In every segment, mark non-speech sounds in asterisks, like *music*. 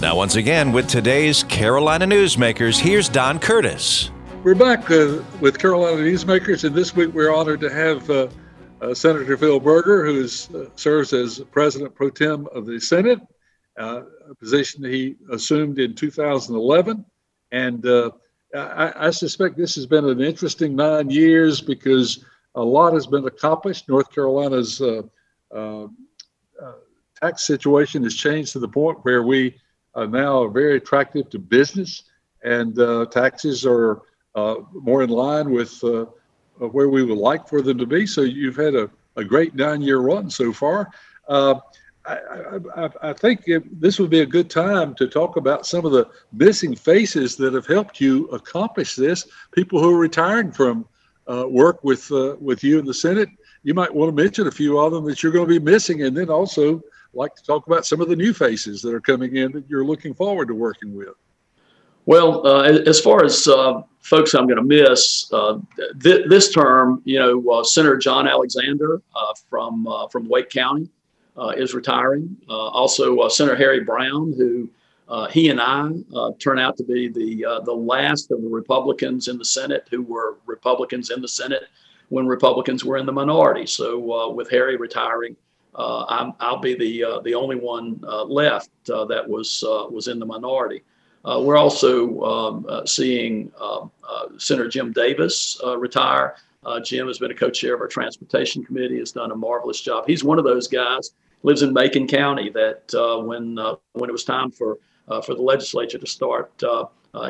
Now, once again, with today's Carolina Newsmakers, here's Don Curtis. We're back uh, with Carolina Newsmakers, and this week we're honored to have uh, uh, Senator Phil Berger, who uh, serves as President pro tem of the Senate, uh, a position he assumed in 2011. And uh, I, I, suspect this has been an interesting nine years because a lot has been accomplished. North Carolina's tax situation has changed to the point where we are now very attractive to business, and taxes are more in line with where we would like for them to be. So you've had a, a great nine year run so far. Uh, I, I, I, think this would be a good time to talk about some of the missing faces that have helped you accomplish this. People who are retiring from uh, work with uh, with you in the Senate. You might want to mention a few of them that you're going to be missing, and then also like to talk about some of the new faces that are coming in that you're looking forward to working with. Well, uh, as far as uh, folks I'm going to miss uh, th- this term, you know, uh, Senator John Alexander uh, from uh, from Wake County is retiring. also, Senator Harry Brown, who he and I turn out to be the the last of the Republicans in the Senate who were Republicans in the Senate when Republicans were in the minority. So, with Harry retiring. I will be the the only one left that was was in the minority. Uh, we're also um, uh, seeing um, uh, Senator Jim Davis uh, retire. Uh, Jim has been a co-chair of our transportation committee, has done a marvelous job. He's one of those guys, lives in Macon County, that when when it was time for for the legislature to start,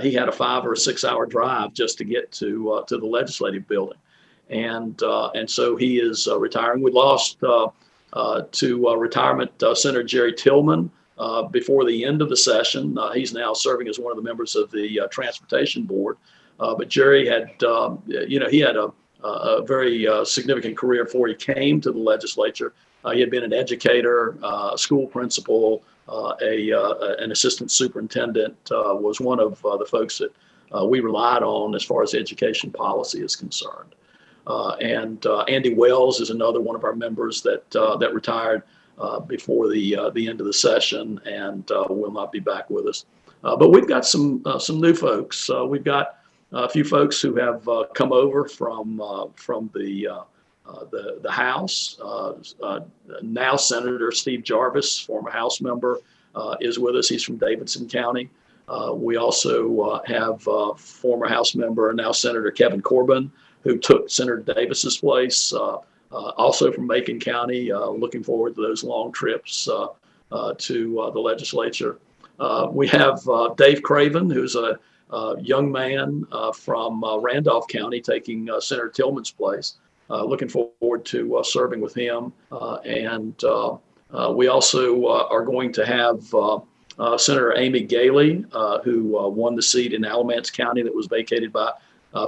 he had a five or a six hour drive just to get to to the legislative building, and and so he is retiring. We lost to retirement Senator Jerry Tillman. Uh, before the end of the session. Uh, he's now serving as one of the members of the uh, Transportation Board. Uh, but Jerry had, um, you know, he had a, a very uh, significant career before he came to the legislature. he had been an educator, school principal, a, an assistant superintendent, was one of the folks that we relied on as far as education policy is concerned. Uh, and uh, Andy Wells is another one of our members that, uh, that retired uh, before the uh, the end of the session and uh, will not be back with us. Uh, but we've got some uh, some new folks. we've got a few folks who have come over from from the the the House. now Senator Steve Jarvis, former House member, is with us. He's from Davidson County. we also have former House member, now Senator Kevin Corbin, who took Senator Davis's place. Uh, uh, also from Macon County, uh, looking forward to those long trips uh, uh to uh, the legislature. we have Dave Craven, who's a young man from Randolph County, taking Senator Tillman's place. looking forward to serving with him. and we also are going to have uh, Senator Amy Galey, uh, who uh, won the seat in Alamance County that was vacated by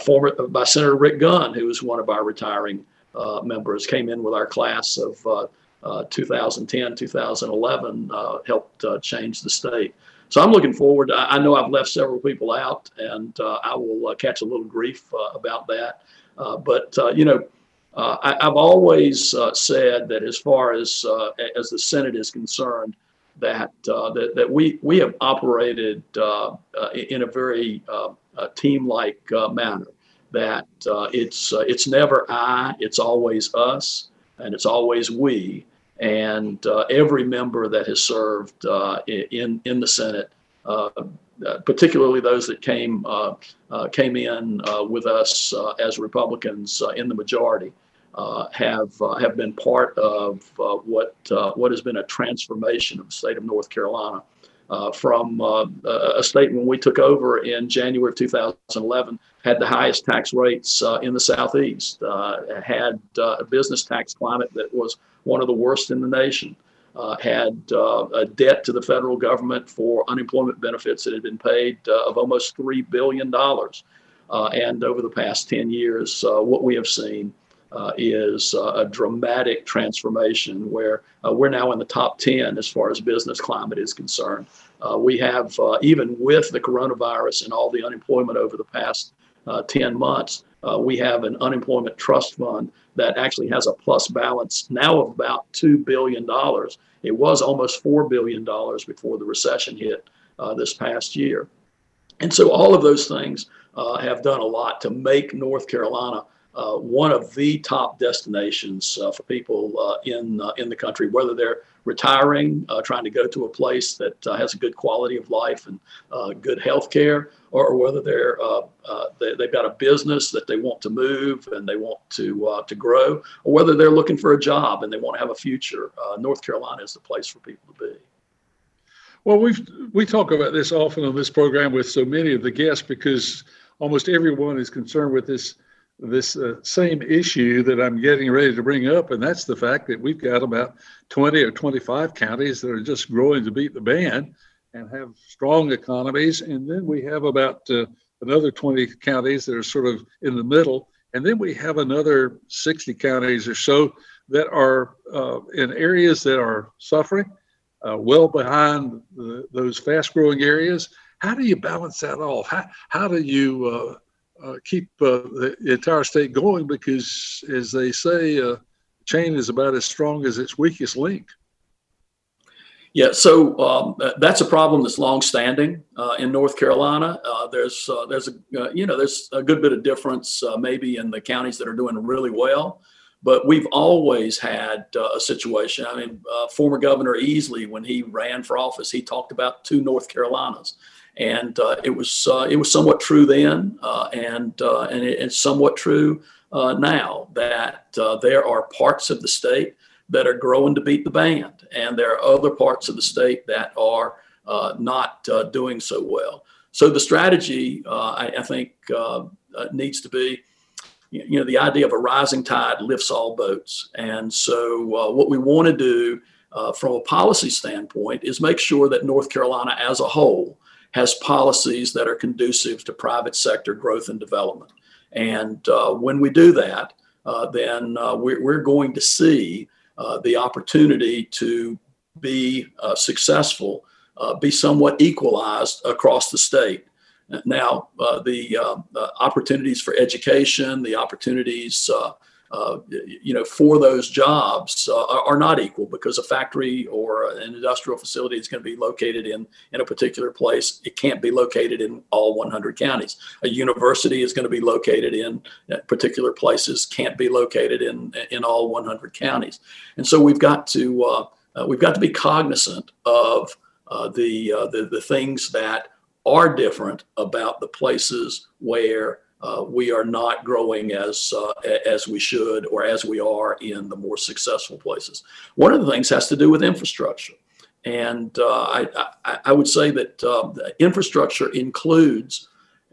former by Senator Rick Gunn, who is one of our retiring uh, members came in with our class of uh, uh, 2010, 2011, helped change the state. So I'm looking forward. I, I, know I've left several people out, and I will catch a little grief about that. but you know, I, have always said that as far as as the Senate is concerned, that uh, that, that we we have operated uh, uh, in a very team-like manner that uh, it's uh, it's never I, it's always us, and it's always we. And uh, every member that has served uh, in in the Senate, uh, particularly those that came uh, came in with us as Republicans in the majority, have have been part of what what has been a transformation of the state of North Carolina. Uh, from uh, a state when we took over in January of 2011 had the highest tax rates uh, in the southeast, uh, had uh, a business tax climate that was one of the worst in the nation, uh, had a debt to the federal government for unemployment benefits that had been paid of almost $3 billion. and over the past 10 years, what we have seen uh, is uh, a dramatic transformation where uh, we're now in the top 10 as far as business climate is concerned. Uh, we have, uh, even with the coronavirus and all the unemployment over the past uh, 10 months, we have an unemployment trust fund that actually has a plus balance now of about $2 billion. It was almost $4 billion before the recession hit. this past year. And so all of those things have done a lot to make North Carolina uh, one of the top destinations uh, for people uh, in uh, in the country, whether they're retiring, uh, trying to go to a place that uh, has a good quality of life and good health care, or, or, whether they're they, have got a business that they want to move and they want to to grow, or whether they're looking for a job and they want to have a future. North Carolina is the place for people to be. Well, we we talk about this often on this program with so many of the guests because almost everyone is concerned with this this uh, same issue that I'm getting ready to bring up, and that's the fact that we've got about 20 or 25 counties that are just growing to beat the band and have strong economies, and then we have about uh, another 20 counties that are sort of in the middle, and then we have another 60 counties or so that are uh, in areas that are suffering, uh, well behind the, those fast-growing areas. How do you balance that off? How, how do you uh, uh, keep uh, the entire state going because, as they say, uh, chain is about as strong as its weakest link. Yeah, so um, that's a problem that's longstanding uh, in North Carolina. Uh, there's uh, there's a you know there's a good bit of difference maybe in the counties that are doing really well, but we've always had a situation. I mean, former Governor Easley, when he ran for office, he talked about two North Carolinas and uh, it was uh, it was somewhat true then, uh, and uh, and it, it's somewhat true uh, now that uh, there are parts of the state that are growing to beat the band, and there are other parts of the state that are not doing so well. So the strategy, I, I, think, needs to be. You know, the idea of a rising tide lifts all boats. And so, what we want to do from a policy standpoint is make sure that North Carolina as a whole has policies that are conducive to private sector growth and development. And uh, when we do that, uh, then uh, we're, we're, going to see uh, the opportunity to be uh, successful, uh, be somewhat equalized across the state. Now, the opportunities for education, the opportunities uh, you know, for those jobs uh, are not equal because a factory or an industrial facility is going to be located in in a particular place. It can't be located in all 100 counties. A university is going to be located in uh, particular places, can't be located in in all 100 counties. And so we've got to uh, uh we've got to be cognizant of the, the the things that are different about the places where uh, we are not growing as uh, as we should or as we are in the more successful places. One of the things has to do with infrastructure, and uh, I, I, would say that uh, infrastructure includes,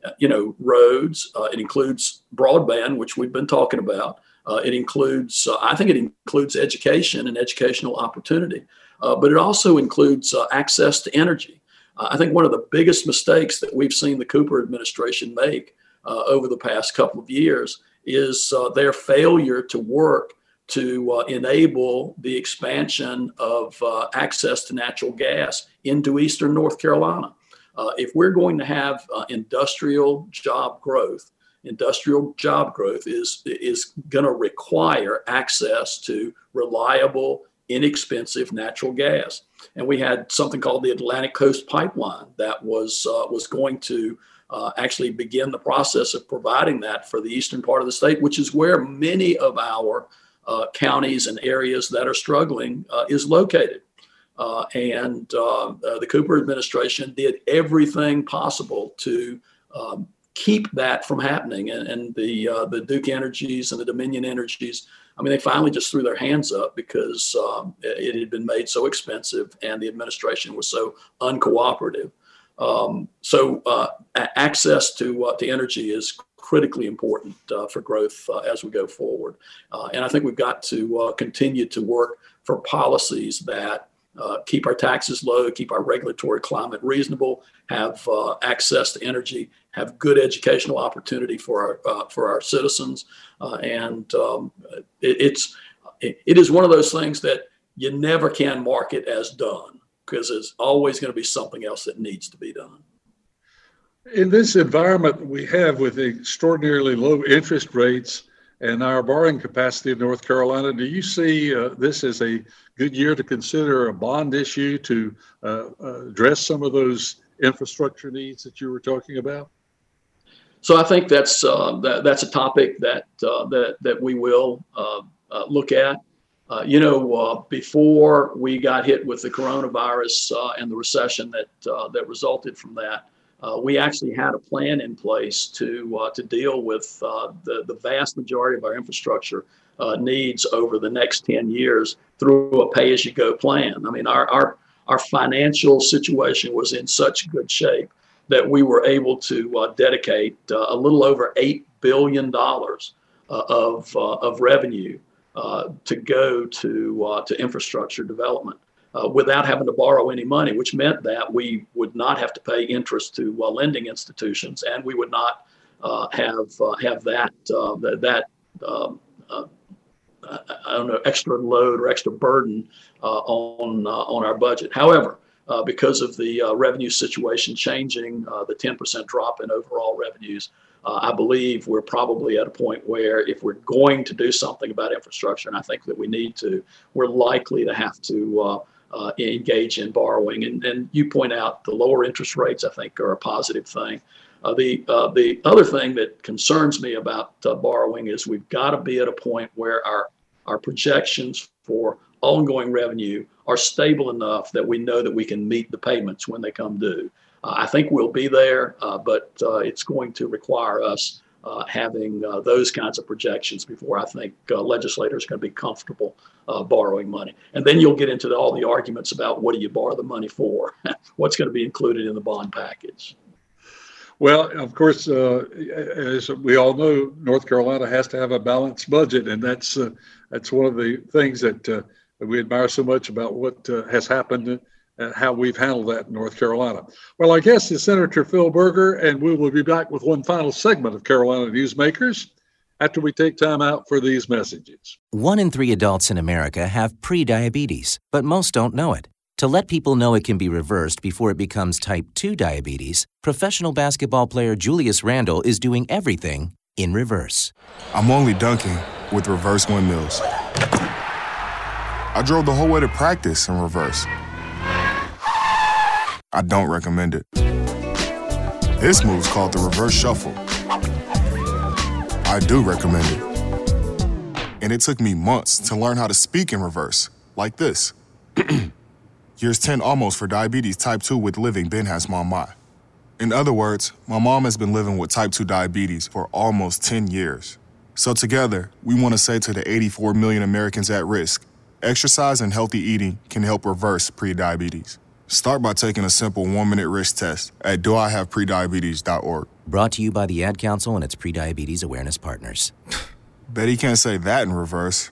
uh, you know, roads. Uh, it includes broadband, which we've been talking about. it includes, I think, it includes education and educational opportunity, but it also includes access to energy. I think one of the biggest mistakes that we've seen the Cooper administration make uh, over the past couple of years is uh, their failure to work to uh, enable the expansion of uh, access to natural gas into eastern North Carolina. Uh, if we're going to have uh, industrial job growth, industrial job growth is is going to require access to reliable, inexpensive natural gas. And we had something called the Atlantic Coast Pipeline that was was going to uh, actually begin the process of providing that for the eastern part of the state, which is where many of our uh, counties and areas that are struggling uh, is located. Uh, and uh, uh, the Cooper administration did everything possible to um, keep that from happening. And, and the the Duke Energies and the Dominion Energies, I mean, they finally just threw their hands up because um, it, it had been made so expensive and the administration was so uncooperative. Um, so uh, access to uh, to energy is critically important uh, for growth uh, as we go forward, uh, and I think we've got to uh, continue to work for policies that. keep our taxes low, keep our regulatory climate reasonable, have access to energy, have good educational opportunity for our for our citizens, and um, it, it's it, it is one of those things that you never can market as done because there's always going to be something else that needs to be done. In this environment we have with extraordinarily low interest rates and our borrowing capacity in North Carolina, do you see uh, this as a good year to consider a bond issue to uh, uh, address some of those infrastructure needs that you were talking about? So I think that's uh, that, that's a topic that uh, that that we will look at. Uh, you know, uh, before we got hit with the coronavirus and the recession that that resulted from that, we actually had a plan in place to to deal with the the vast majority of our infrastructure needs over the next ten years through a pay-as-you-go plan. I mean, our our our financial situation was in such good shape that we were able to uh, dedicate uh, a little over $8 billion uh, of, uh, of revenue uh, to go to, to infrastructure development. without having to borrow any money, which meant that we would not have to pay interest to lending institutions, and we would not have have that that, um, I don't know extra load or extra burden uh, on uh, on our budget. However, uh, because of the uh, revenue situation changing, uh, the 10% drop in overall revenues, uh, I believe we're probably at a point where if we're going to do something about infrastructure, and I think that we need to, we're likely to have to uh, uh, engage in borrowing. And, and you point out the lower interest rates, I think, are a positive thing. the the other thing that concerns me about borrowing is we've got to be at a point where our our projections for ongoing revenue are stable enough that we know that we can meet the payments when they come due. I think we'll be there, uh, but uh, it's going to require us uh, having those kinds of projections before I think legislators are going to be comfortable borrowing money. And then you'll get into all the arguments about what do you borrow the money for? *laughs* What's going to be included in the bond package? Well, of course, uh, as we all know, North Carolina has to have a balanced budget, and that's uh, that's one of the things that uh, we admire so much about what has happened and how we've handled that in North Carolina. Well, our guest is Senator Phil Berger, and we will be back with one final segment of Carolina Newsmakers after we take time out for these messages. One in three adults in America have prediabetes, but most don't know it. To let people know it can be reversed before it becomes type 2 diabetes, professional basketball player Julius Randle is doing everything in reverse. I'm only dunking with reverse windmills. I drove the whole way to practice in reverse. I don't recommend it. This move's called the reverse shuffle. I do recommend it. And it took me months to learn how to speak in reverse, like this. *clears throat* Years 10 almost for diabetes type 2 with living Ben has my. In other words, my mom has been living with type 2 diabetes for almost 10 years. So together, we want to say to the 84 million Americans at risk, Exercise and healthy eating can help reverse prediabetes. Start by taking a simple one minute risk test at doihaveprediabetes.org. Brought to you by the Ad Council and its prediabetes awareness partners. *sighs* Bet he can't say that in reverse.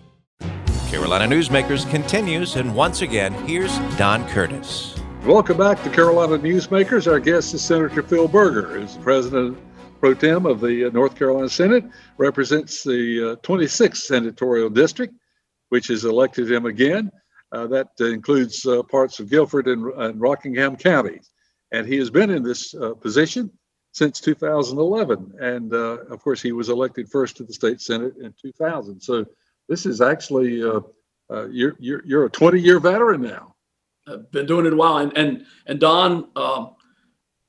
Carolina Newsmakers continues, and once again, here's Don Curtis. Welcome back to Carolina Newsmakers. Our guest is Senator Phil Berger, who's the president pro tem of the uh, North Carolina Senate, represents the uh, 26th senatorial district, which has elected him again. Uh, that includes uh, parts of Guilford and, and, Rockingham counties. And he has been in this uh, position since 2011. And uh, of course, he was elected first to the state Senate in 2000. So this is actually uh, uh, you're, you're you're a 20 year veteran now. I've been doing it a while, and and and Don, um,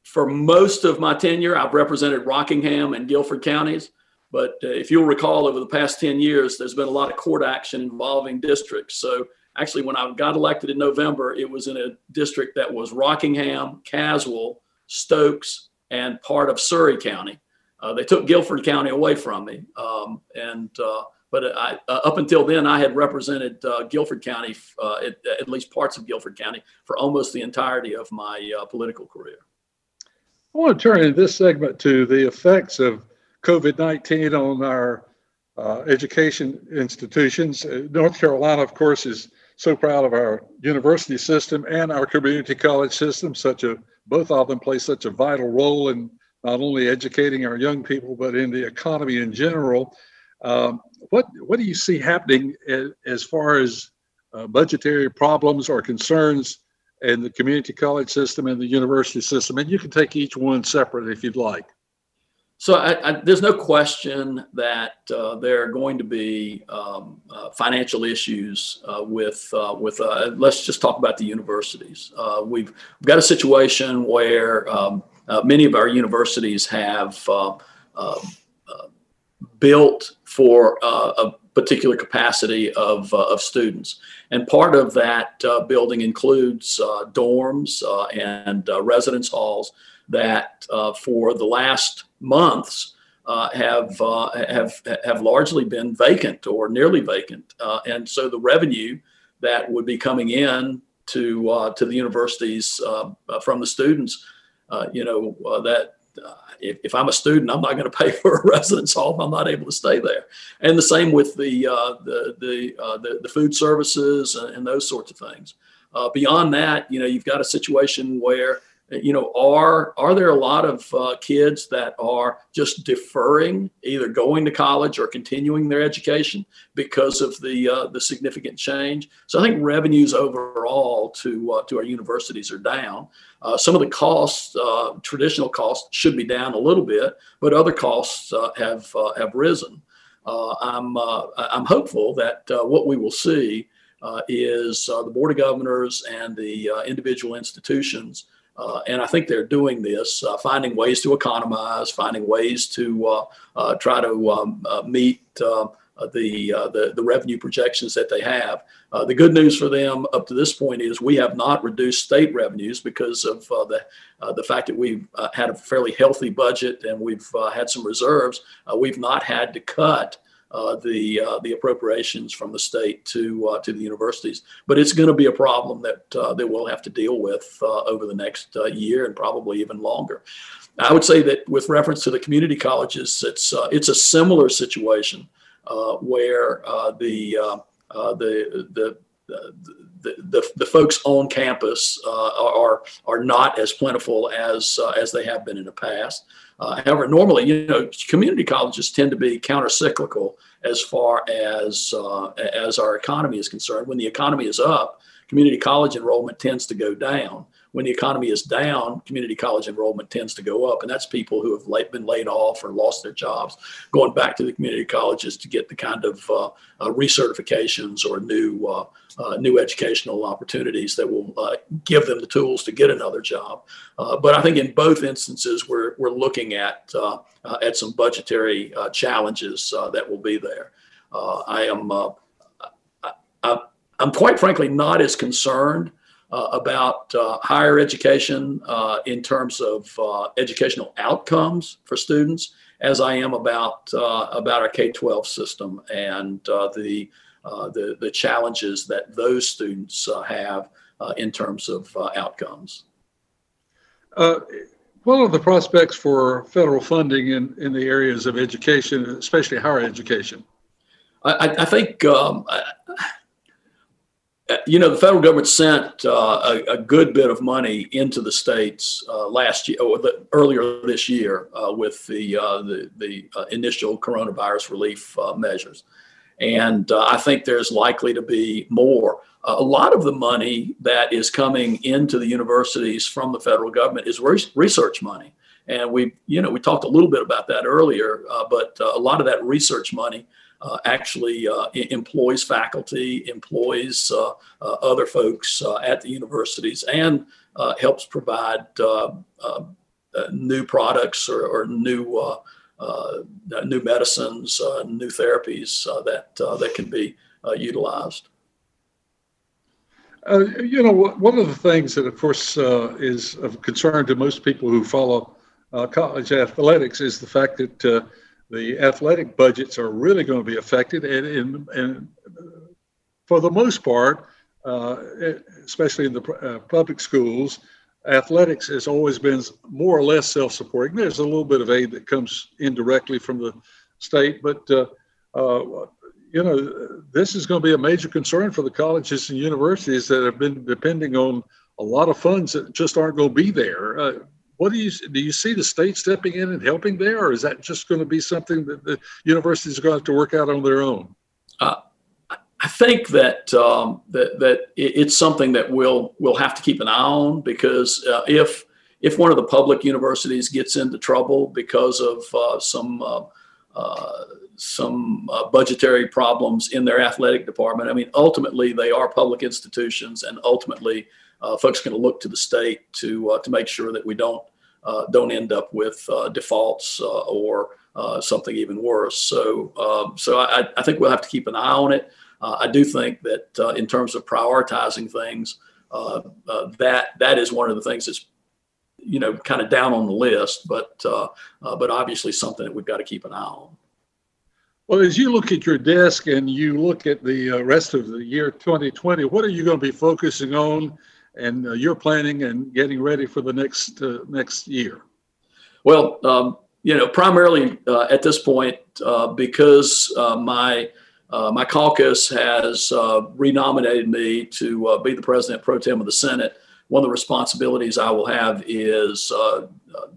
for most of my tenure, I've represented Rockingham and Guilford counties. But uh, if you'll recall, over the past 10 years, there's been a lot of court action involving districts. So actually, when I got elected in November, it was in a district that was Rockingham, Caswell, Stokes, and part of Surry County. Uh, they took Guilford County away from me, um, and uh, but I, uh, up until then, I had represented uh, Guilford County, uh, at, at, least parts of Guilford County, for almost the entirety of my uh, political career. I want to turn in this segment to the effects of COVID 19 on our uh, education institutions. Uh, North Carolina, of course, is so proud of our university system and our community college system. Such a both of them play such a vital role in not only educating our young people but in the economy in general. Um, what what do you see happening as, far as uh, budgetary problems or concerns in the community college system and the university system? And you can take each one separate if you'd like. So I, I, there's no question that uh, there are going to be um, uh, financial issues uh, with uh, with. Uh, let's just talk about the universities. Uh, we've, we've, got a situation where um, many of our universities have built for a particular capacity of, of students, and part of that building includes dorms and residence halls that for the last months uh, have uh, have have largely been vacant or nearly vacant, uh, and so the revenue that would be coming in to uh, to the universities uh, from the students, uh, you know, that Uh, if, if, I'm a student, I'm not going to pay *laughs* for a residence hall if I'm not able to stay there, and the same with the uh, the the, uh, the, the food services and, and, those sorts of things. beyond that, you know, you've got a situation where you know are are there a lot of uh, kids that are just deferring either going to college or continuing their education because of the uh, the significant change? So i think revenues overall to uh, to our universities are down. Uh, some of the costs uh, traditional costs should be down a little bit but other costs uh, have have risen. I'm i'm hopeful that what we will see is the board of governors and the individual institutions uh, and I think they're doing this, uh, finding ways to economize, finding ways to uh, uh try to um, uh, meet uh, the, the, the revenue projections that they have. the good news for them up to this point is we have not reduced state revenues because of the the fact that we've had a fairly healthy budget and we've had some reserves. we've not had to cut uh, the uh, the appropriations from the state to uh, to the universities. But it's going to be a problem that uh, that we'll have to deal with uh, over the next uh, year and probably even longer. I would say that with reference to the community colleges, it's it's a similar situation where the the the the, the, the, folks on campus uh, are are not as plentiful as uh, as they have been in the past. Uh, however, normally, you know, community colleges tend to be countercyclical as far as uh, as our economy is concerned. When the economy is up, community college enrollment tends to go down. When the economy is down, community college enrollment tends to go up, and that's people who have been laid off or lost their jobs, going back to the community colleges to get the kind of uh, uh, recertifications or new uh, uh, new educational opportunities that will uh, give them the tools to get another job. Uh, but I think in both instances, we're, we're looking at, at some budgetary challenges that will be there. I am, I, am quite frankly not as concerned about higher education in terms of educational outcomes for students as I am about, about our K-12 system and the uh, the, the challenges that those students uh, have uh, in terms of outcomes. what are the prospects for federal funding in, in the areas of education, especially higher education? I, I think um, you know, the federal government sent uh, a, a, good bit of money into the states uh, last year, or the, earlier this year, uh, with the the, the initial coronavirus relief measures. And uh, I think there's likely to be more. Uh, a lot of the money that is coming into the universities from the federal government is re- research money. And we, you know, we talked a little bit about that earlier, uh, but uh, a lot of that research money uh, actually uh, employs faculty, employs other folks at the universities, and helps provide new products or, or new uh, new medicines, uh, new therapies uh, that that can be utilized. Uh, you know, one of the things that, of course, uh, is of concern to most people who follow uh, college athletics is the fact that the athletic budgets are really going to be affected, and, and, and for the most part, especially in the public schools, athletics has always been more or less self-supporting. There's a little bit of aid that comes indirectly from the state, but uh, uh, you know, this is going to be a major concern for the colleges and universities that have been depending on a lot of funds that just aren't going to be there. What do you do? You see the state stepping in and helping there, or is that just going to be something that the universities are going to have to work out on their own? Uh, I think that um, that that it's something that we'll we'll have to keep an eye on because uh, if if one of the public universities gets into trouble because of uh, some uh, uh, some uh, budgetary problems in their athletic department. I mean, ultimately, they are public institutions, and ultimately, uh, folks are going to look to the state to to make sure that we don't Uh, don't end up with uh, defaults uh, or uh, something even worse. So, um, so I, I, think we'll have to keep an eye on it. I do think that in terms of prioritizing things, that that is one of the things that's you know kind of down on the list, but but obviously something that we've got to keep an eye on. Well, as you look at your desk and you look at the uh, rest of the year 2020, what are you going to be focusing on and uh, you're planning and getting ready for the next uh, next year? Well, um, you know, primarily uh, at this point, uh, because uh, my my caucus has renominated me to be the president pro tem of the Senate. One of the responsibilities I will have is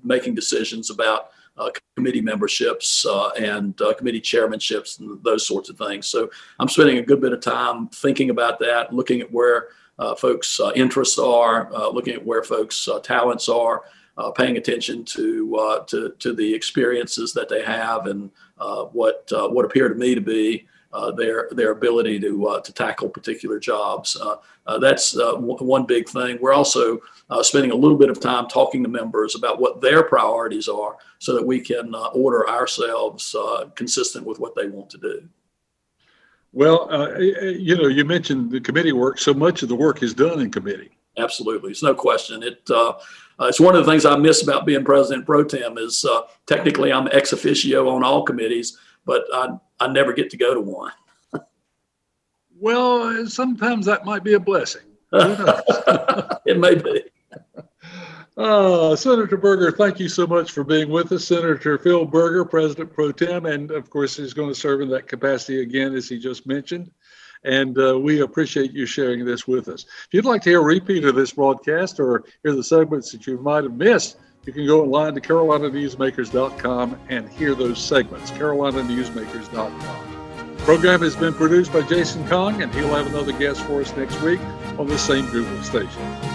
making decisions about uh, committee memberships uh, and uh, committee chairmanships and those sorts of things. So I'm spending a good bit of time thinking about that, looking at where uh, Uh, folks' uh, interests are, uh, looking at where folks' uh, talents are, uh, paying attention to, to to the experiences that they have and what what appear to me to be uh, their their ability to uh, to tackle particular jobs. Uh, that's w- one big thing. We're also spending a little bit of time talking to members about what their priorities are, so that we can order ourselves consistent with what they want to do. Well, you know, you mentioned the committee work. So much of the work is done in committee. Absolutely, it's no question. It uh, it's one of the things I miss about being president pro tem is uh, technically I'm ex officio on all committees, but I I never get to go to one. *laughs* well, sometimes that might be a blessing. *laughs* it may be. Uh, Senator Berger, thank you so much for being with us. Senator Phil Berger, President Pro Tem, and of course, he's going to serve in that capacity again, as he just mentioned. And uh, we appreciate you sharing this with us. If you'd like to hear a repeat of this broadcast or hear the segments that you might have missed, you can go online to carolinanewsmakers.com and hear those segments, carolinanewsmakers.com. The program has been produced by Jason Kong, and he'll have another guest for us next week on the same group of stations.